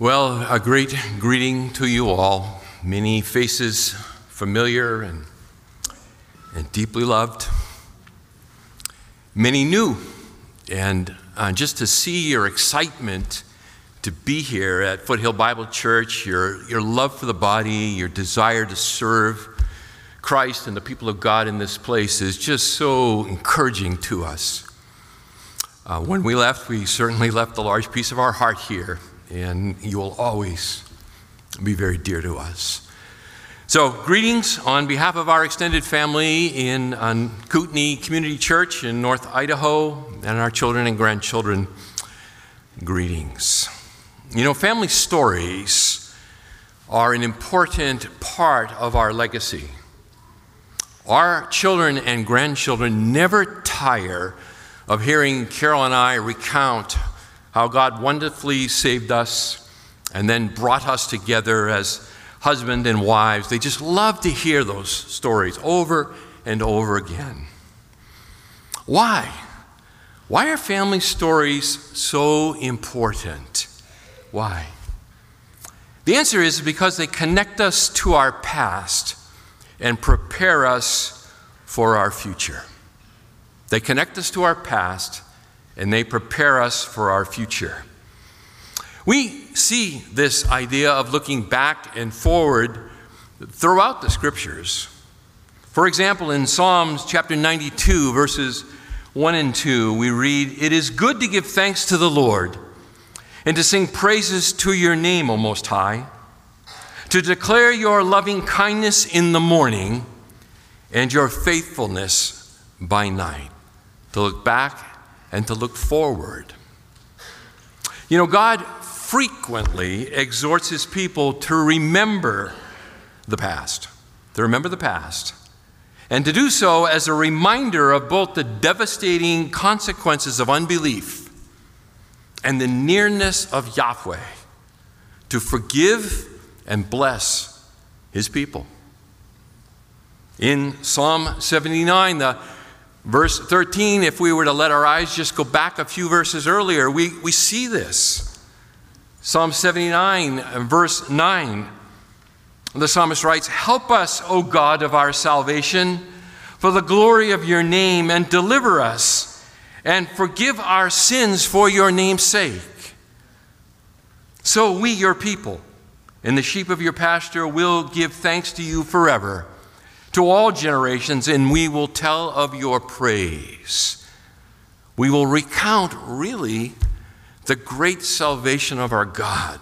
Well, a great greeting to you all. Many faces familiar and, and deeply loved. Many new. And uh, just to see your excitement to be here at Foothill Bible Church, your, your love for the body, your desire to serve Christ and the people of God in this place is just so encouraging to us. Uh, when we left, we certainly left a large piece of our heart here and you will always be very dear to us. So, greetings on behalf of our extended family in um, Kootenai Community Church in North Idaho and our children and grandchildren. Greetings. You know, family stories are an important part of our legacy. Our children and grandchildren never tire of hearing Carol and I recount how God wonderfully saved us and then brought us together as husband and wives. They just love to hear those stories over and over again. Why? Why are family stories so important? Why? The answer is because they connect us to our past and prepare us for our future. They connect us to our past and they prepare us for our future. We see this idea of looking back and forward throughout the scriptures. For example, in Psalms chapter 92, verses 1 and 2, we read, It is good to give thanks to the Lord and to sing praises to your name, O Most High, to declare your loving kindness in the morning and your faithfulness by night, to look back and to look forward. You know, God frequently exhorts his people to remember the past, to remember the past, and to do so as a reminder of both the devastating consequences of unbelief and the nearness of Yahweh to forgive and bless his people. In Psalm 79, the Verse 13, if we were to let our eyes just go back a few verses earlier, we, we see this. Psalm 79, uh, verse 9. The psalmist writes, Help us, O God of our salvation, for the glory of your name, and deliver us, and forgive our sins for your name's sake. So we, your people, and the sheep of your pasture, will give thanks to you forever to all generations, and we will tell of your praise. We will recount, really, the great salvation of our God.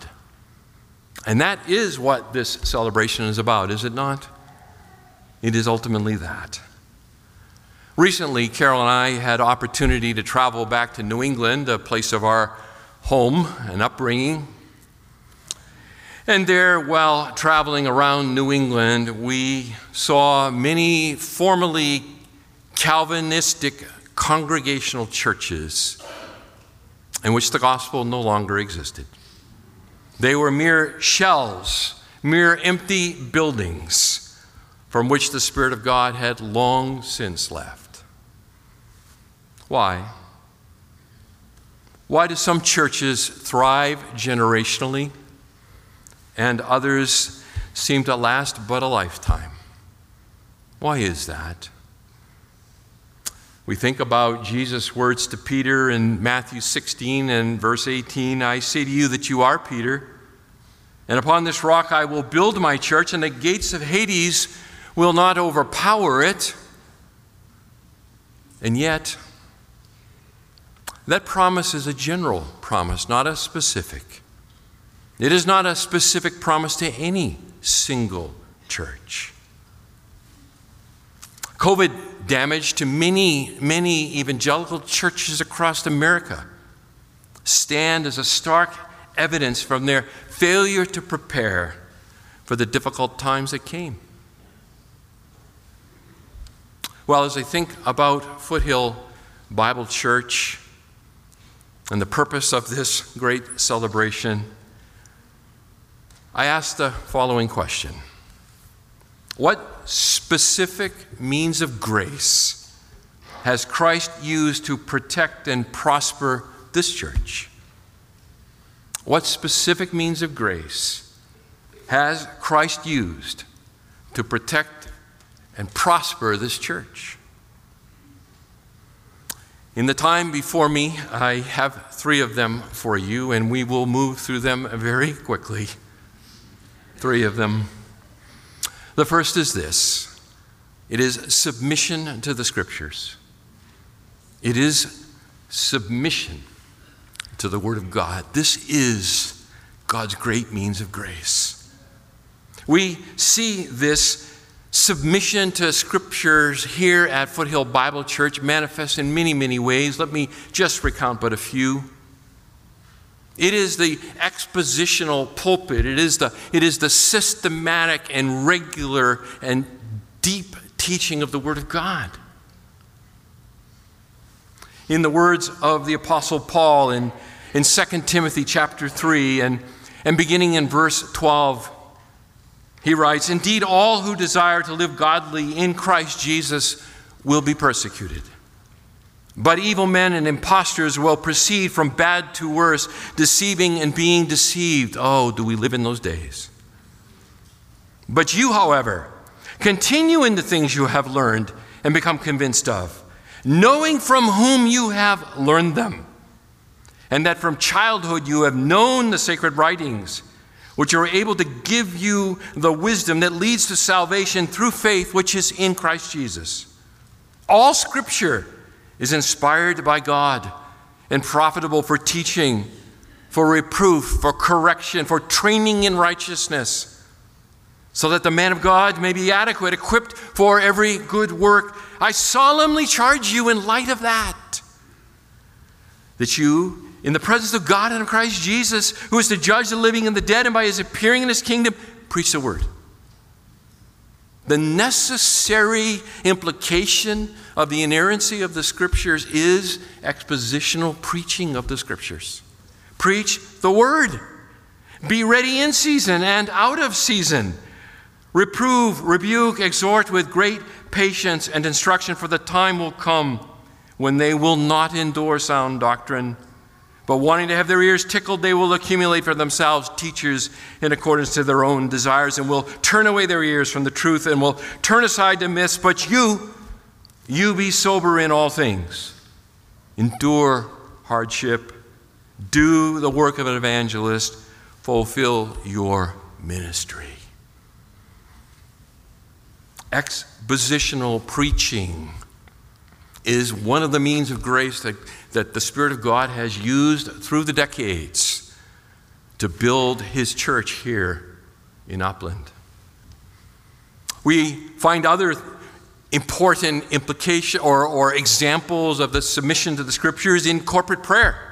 And that is what this celebration is about, is it not? It is ultimately that. Recently, Carol and I had opportunity to travel back to New England, a place of our home and upbringing. And there, while traveling around New England, we saw many formerly Calvinistic congregational churches in which the gospel no longer existed. They were mere shells, mere empty buildings from which the Spirit of God had long since left. Why? Why do some churches thrive generationally? And others seem to last but a lifetime. Why is that? We think about Jesus' words to Peter in Matthew 16 and verse 18 I say to you that you are Peter, and upon this rock I will build my church, and the gates of Hades will not overpower it. And yet, that promise is a general promise, not a specific. It is not a specific promise to any single church. COVID damage to many, many evangelical churches across America stand as a stark evidence from their failure to prepare for the difficult times that came. Well, as I think about Foothill Bible Church and the purpose of this great celebration, I ask the following question What specific means of grace has Christ used to protect and prosper this church? what specific means of grace has Christ used to protect and prosper this church? In the time before me, I have three of them for you, and we will move through them very quickly. Three of them. The first is this it is submission to the Scriptures. It is submission to the Word of God. This is God's great means of grace. We see this submission to scriptures here at Foothill Bible Church manifest in many, many ways. Let me just recount but a few. It is the expositional pulpit. It is the, it is the systematic and regular and deep teaching of the Word of God. In the words of the Apostle Paul in, in 2 Timothy chapter 3 and, and beginning in verse 12, he writes, Indeed, all who desire to live godly in Christ Jesus will be persecuted. But evil men and impostors will proceed from bad to worse, deceiving and being deceived. Oh, do we live in those days? But you, however, continue in the things you have learned and become convinced of, knowing from whom you have learned them, and that from childhood you have known the sacred writings which are able to give you the wisdom that leads to salvation through faith, which is in Christ Jesus. All scripture is inspired by God and profitable for teaching, for reproof, for correction, for training in righteousness, so that the man of God may be adequate, equipped for every good work. I solemnly charge you in light of that, that you in the presence of God and of Christ Jesus, who is to judge the living and the dead, and by his appearing in his kingdom, preach the word. The necessary implication of the inerrancy of the scriptures is expositional preaching of the scriptures. Preach the word. Be ready in season and out of season. Reprove, rebuke, exhort with great patience and instruction, for the time will come when they will not endure sound doctrine but wanting to have their ears tickled, they will accumulate for themselves teachers in accordance to their own desires and will turn away their ears from the truth and will turn aside to myths. But you, you be sober in all things. Endure hardship. Do the work of an evangelist. Fulfill your ministry. Expositional preaching is one of the means of grace that that the Spirit of God has used through the decades to build His church here in Upland. We find other important implication or, or examples of the submission to the scriptures in corporate prayer.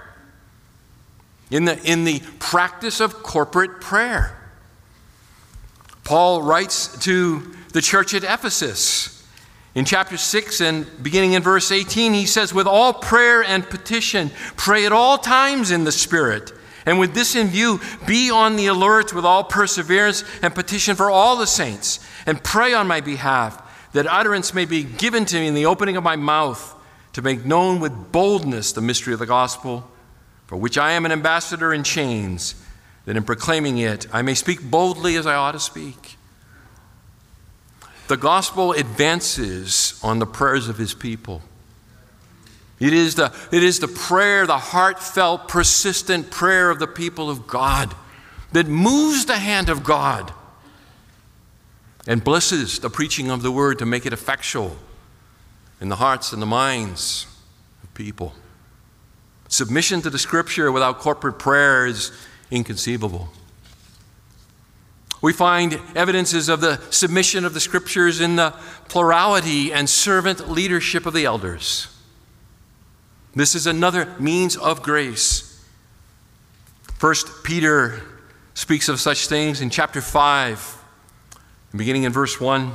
In the, in the practice of corporate prayer. Paul writes to the church at Ephesus in chapter 6 and beginning in verse 18, he says, With all prayer and petition, pray at all times in the Spirit. And with this in view, be on the alert with all perseverance and petition for all the saints, and pray on my behalf, that utterance may be given to me in the opening of my mouth, to make known with boldness the mystery of the gospel, for which I am an ambassador in chains, that in proclaiming it I may speak boldly as I ought to speak. The gospel advances on the prayers of his people. It is, the, it is the prayer, the heartfelt, persistent prayer of the people of God that moves the hand of God and blesses the preaching of the word to make it effectual in the hearts and the minds of people. Submission to the scripture without corporate prayer is inconceivable. We find evidences of the submission of the scriptures in the plurality and servant leadership of the elders. This is another means of grace. First Peter speaks of such things in chapter 5, beginning in verse 1,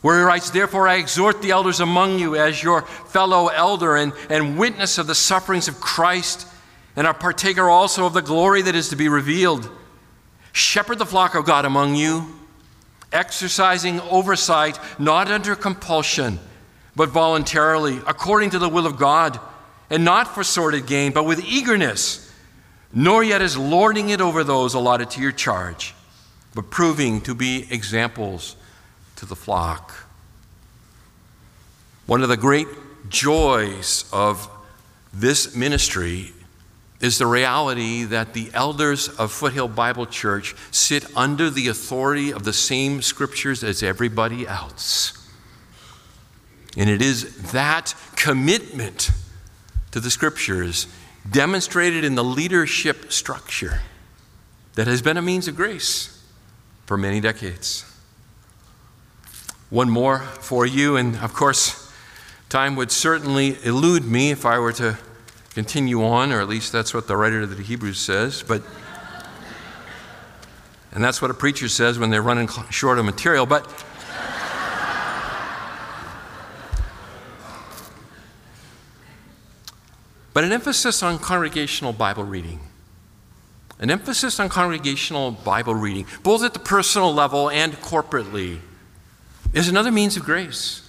where he writes, Therefore I exhort the elders among you as your fellow elder and, and witness of the sufferings of Christ, and a partaker also of the glory that is to be revealed. Shepherd the flock of God among you, exercising oversight not under compulsion, but voluntarily, according to the will of God, and not for sordid gain, but with eagerness, nor yet as lording it over those allotted to your charge, but proving to be examples to the flock. One of the great joys of this ministry is the reality that the elders of Foothill Bible Church sit under the authority of the same scriptures as everybody else. And it is that commitment to the scriptures demonstrated in the leadership structure that has been a means of grace for many decades. One more for you, and of course, time would certainly elude me if I were to continue on, or at least that's what the writer of the Hebrews says. But and that's what a preacher says when they're running short of material. But but an emphasis on congregational Bible reading. An emphasis on congregational Bible reading, both at the personal level and corporately, is another means of grace.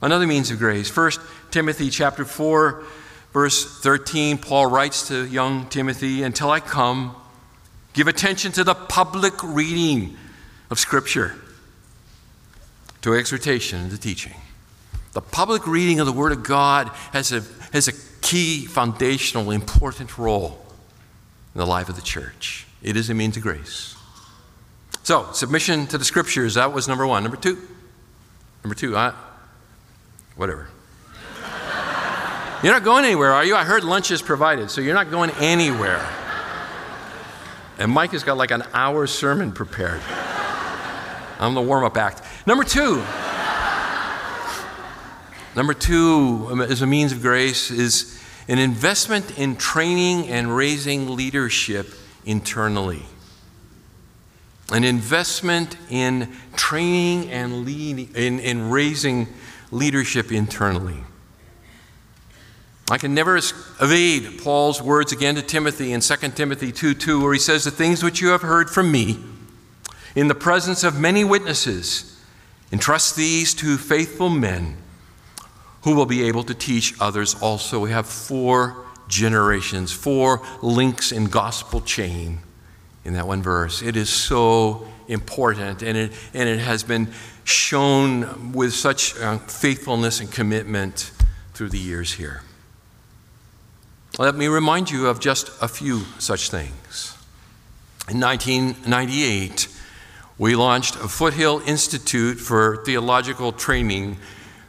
Another means of grace. First Timothy chapter 4, verse 13, Paul writes to young Timothy, Until I come, give attention to the public reading of Scripture, to exhortation and to teaching. The public reading of the Word of God has a, has a key, foundational, important role in the life of the church. It is a means of grace. So, submission to the scriptures, that was number one. Number two, number two, I, whatever. You're not going anywhere, are you? I heard lunch is provided, so you're not going anywhere. And Mike has got like an hour sermon prepared. I'm the warm up act. Number two, Number two, um, as a means of grace, is an investment in training and raising leadership internally. An investment in training and lead, in, in raising leadership internally. I can never evade Paul's words again to Timothy in 2 Timothy 2 2, where he says, The things which you have heard from me in the presence of many witnesses, entrust these to faithful men who will be able to teach others also. We have four generations, four links in gospel chain in that one verse. It is so important, and it, and it has been shown with such uh, faithfulness and commitment through the years here. Let me remind you of just a few such things. In 1998, we launched a Foothill Institute for Theological Training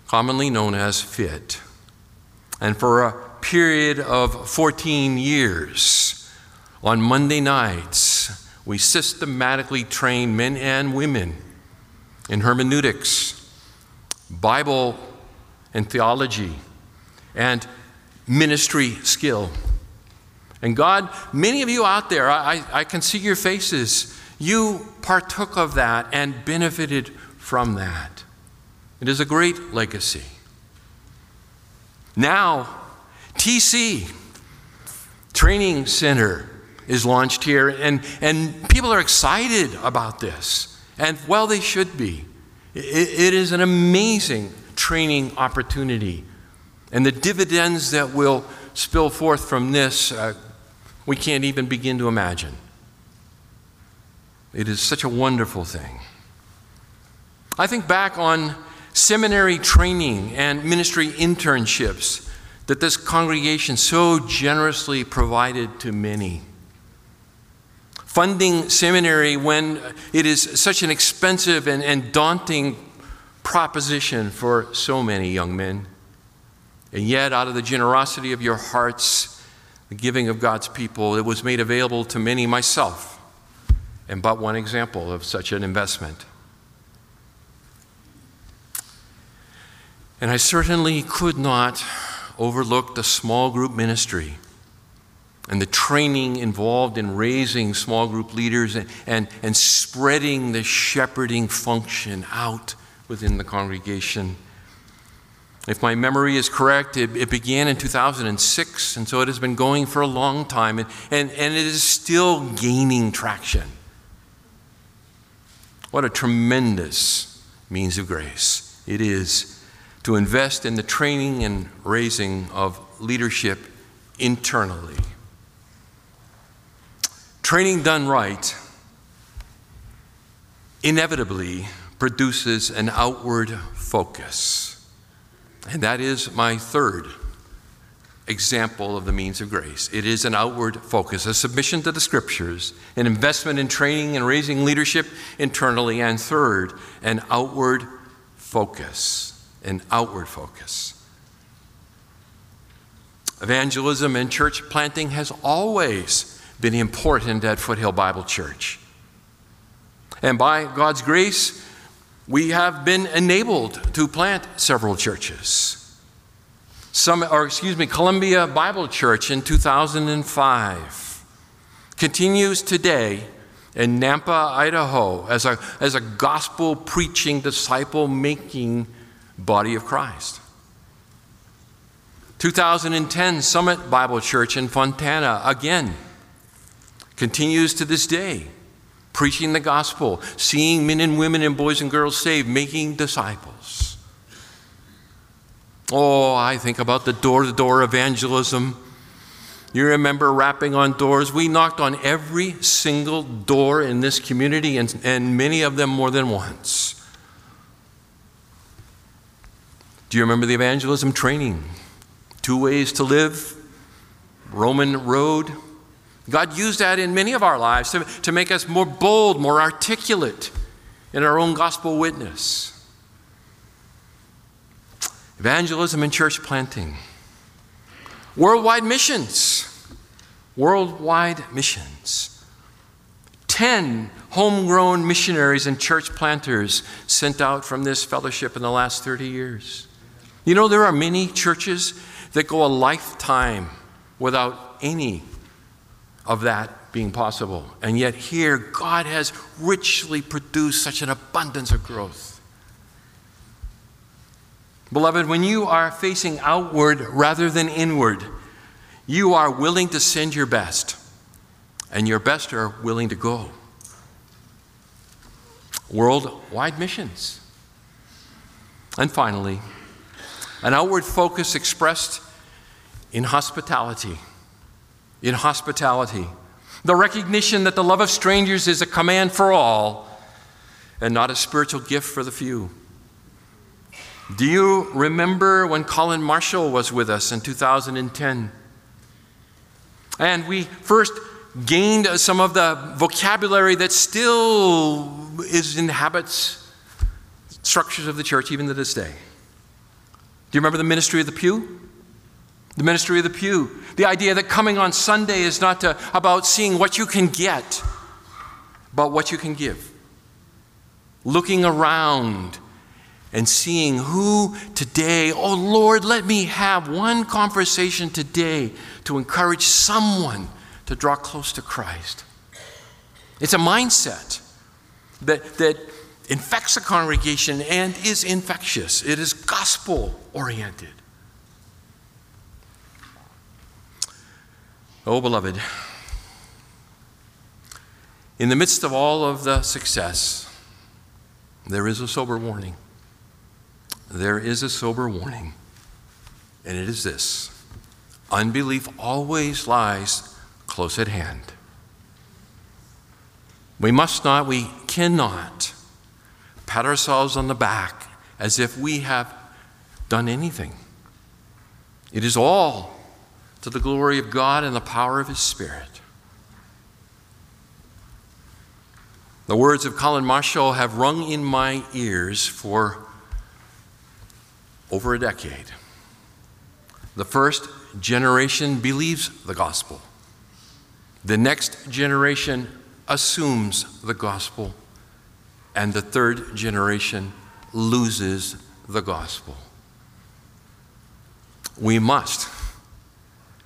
commonly known as FIT. And for a period of 14 years, on Monday nights, we systematically train men and women in hermeneutics, Bible and theology, and ministry skill. And God, many of you out there, I, I can see your faces. You partook of that and benefited from that. It is a great legacy. Now, TC, Training Center, is launched here, and, and people are excited about this. And well, they should be. it, it is an amazing training opportunity. And the dividends that will spill forth from this, uh, we can't even begin to imagine. It is such a wonderful thing. I think back on seminary training and ministry internships that this congregation so generously provided to many. Funding seminary when it is such an expensive and, and daunting proposition for so many young men. And yet, out of the generosity of your hearts, the giving of God's people, it was made available to many, myself, and but one example of such an investment. And I certainly could not overlook the small group ministry and the training involved in raising small group leaders and, and, and spreading the shepherding function out within the congregation. If my memory is correct, it, it, began in 2006, and so it has been going for a long time, and, and, and it is still gaining traction. What a tremendous means of grace it is to invest in the training and raising of leadership internally. Training done right inevitably produces an outward focus. And that is my third example of the means of grace. It is an outward focus, a submission to the scriptures, an investment in training and raising leadership internally, and third, an outward focus. An outward focus. Evangelism and church planting has always been important at Foothill Bible Church. And by God's grace, we have been enabled to plant several churches. Some, or excuse me, Columbia Bible Church in 2005 continues today in Nampa, Idaho, as a, as a gospel preaching, disciple making body of Christ. 2010 Summit Bible Church in Fontana, again, continues to this day, preaching the gospel, seeing men and women and boys and girls saved, making disciples. Oh, I think about the door to door evangelism. You remember rapping on doors? We knocked on every single door in this community, and, and many of them more than once. Do you remember the evangelism training? Two ways to live, Roman road. God used that in many of our lives to, to make us more bold, more articulate in our own gospel witness. Evangelism and church planting. Worldwide missions. Worldwide missions. Ten homegrown missionaries and church planters sent out from this fellowship in the last 30 years. You know, there are many churches that go a lifetime without any of that being possible. And yet, here, God has richly produced such an abundance of growth. Beloved, when you are facing outward rather than inward, you are willing to send your best, and your best are willing to go. Worldwide missions. And finally, an outward focus expressed in hospitality. In hospitality. The recognition that the love of strangers is a command for all and not a spiritual gift for the few. Do you remember when Colin Marshall was with us in 2010? And we first gained some of the vocabulary that still is inhabits structures of the church even to this day. Do you remember the ministry of the pew? The ministry of the pew. The idea that coming on Sunday is not to, about seeing what you can get, but what you can give. Looking around and seeing who today, oh Lord, let me have one conversation today to encourage someone to draw close to Christ. It's a mindset that, that infects a congregation and is infectious, it is gospel oriented. Oh, beloved, in the midst of all of the success, there is a sober warning. There is a sober warning, and it is this unbelief always lies close at hand. We must not, we cannot pat ourselves on the back as if we have done anything. It is all to the glory of God and the power of His Spirit. The words of Colin Marshall have rung in my ears for over a decade. The first generation believes the gospel. The next generation assumes the gospel and the third generation loses the gospel. We must,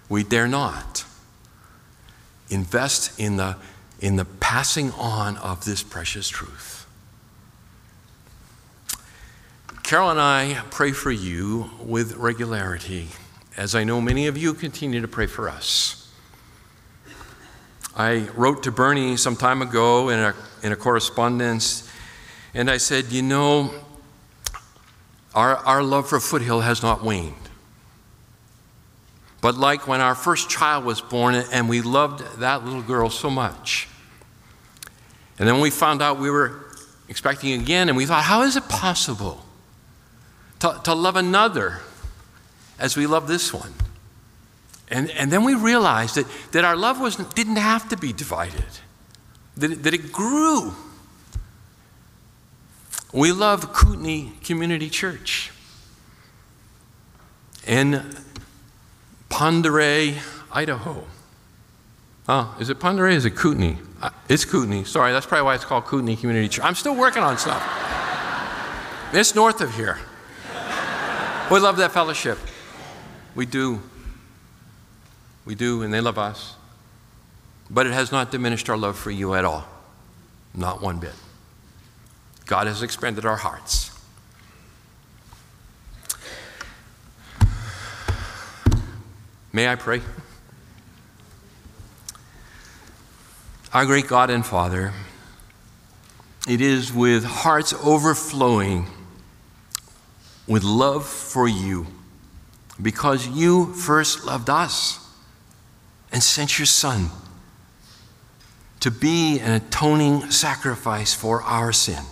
we dare not, invest in the, in the passing on of this precious truth. Carol and I pray for you with regularity, as I know many of you continue to pray for us. I wrote to Bernie some time ago in a, in a correspondence and I said, You know, our, our love for Foothill has not waned. But like when our first child was born and we loved that little girl so much. And then we found out we were expecting again, and we thought, how is it possible to, to love another as we love this one? And, and then we realized that, that our love was, didn't have to be divided, that it, that it grew. We love Kootenai Community Church. In Oreille, Idaho. Oh, is it Oreille? Is it Kootenai? Uh, it's Kootenai. Sorry, that's probably why it's called Kootenai Community Church. I'm still working on stuff. it's north of here. We love that fellowship. We do. We do, and they love us. But it has not diminished our love for you at all. Not one bit. God has expanded our hearts. May I pray? Our great God and Father, it is with hearts overflowing with love for you because you first loved us and sent your Son to be an atoning sacrifice for our sin.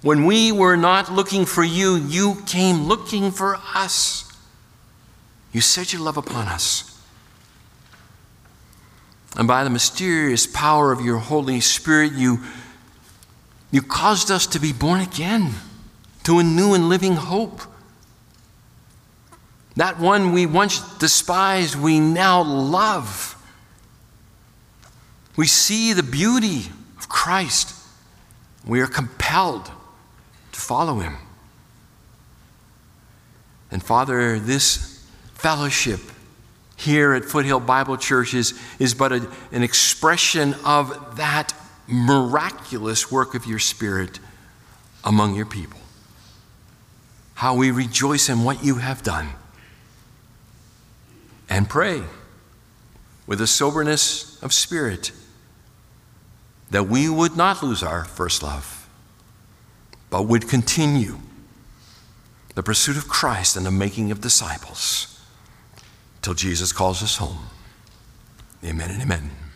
When we were not looking for you, you came looking for us. You set your love upon us. And by the mysterious power of your Holy Spirit, you, you caused us to be born again to a new and living hope. That one we once despised, we now love. We see the beauty of Christ. We are compelled to follow him. And Father, this fellowship here at Foothill Bible Church is, is but a, an expression of that miraculous work of your Spirit among your people. How we rejoice in what you have done and pray with a soberness of spirit that we would not lose our first love, but would continue the pursuit of Christ and the making of disciples till Jesus calls us home. Amen and amen.